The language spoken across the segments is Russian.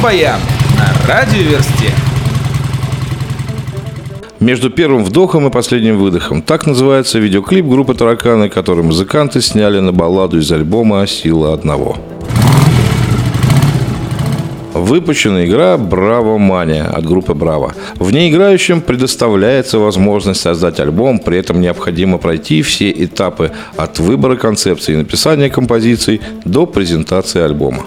Рок-баян на радиоверсте. Между первым вдохом и последним выдохом. Так называется видеоклип группы «Тараканы», который музыканты сняли на балладу из альбома «Сила одного». Выпущена игра «Браво Мания» от группы «Браво». В ней играющим предоставляется возможность создать альбом, при этом необходимо пройти все этапы от выбора концепции и написания композиций до презентации альбома.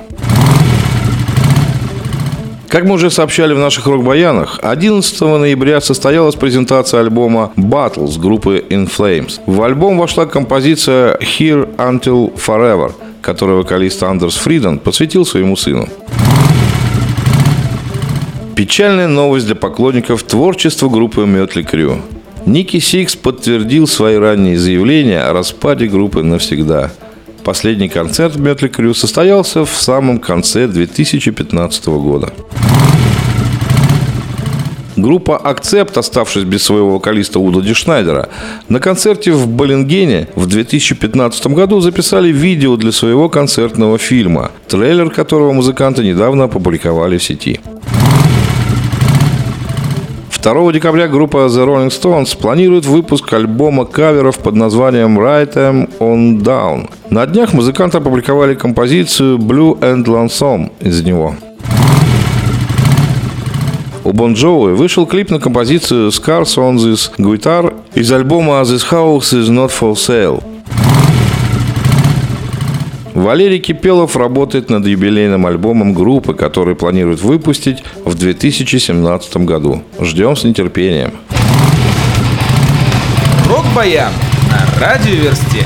Как мы уже сообщали в наших рок-баянах, 11 ноября состоялась презентация альбома Battles группы In Flames. В альбом вошла композиция Here Until Forever, которую вокалист Андерс Фриден посвятил своему сыну. Печальная новость для поклонников творчества группы Mötley Crüe. Ники Сикс подтвердил свои ранние заявления о распаде группы навсегда. Последний концерт Mötley Crüe состоялся в самом конце 2015 года. Группа «Акцепт», оставшись без своего вокалиста Уда Дишнайдера, на концерте в Баллингене в 2015 году записали видео для своего концертного фильма, трейлер которого музыканты недавно опубликовали в сети. 2 декабря группа The Rolling Stones планирует выпуск альбома каверов под названием Write Em On Down. На днях музыканты опубликовали композицию Blue and Lonesome из него. У Бон Джоуи вышел клип на композицию Scars on This Guitar из альбома This House Is Not For Sale. Валерий Кипелов работает над юбилейным альбомом группы, который планирует выпустить в 2017 году. Ждем с нетерпением. Рок-баян на радиоверсте.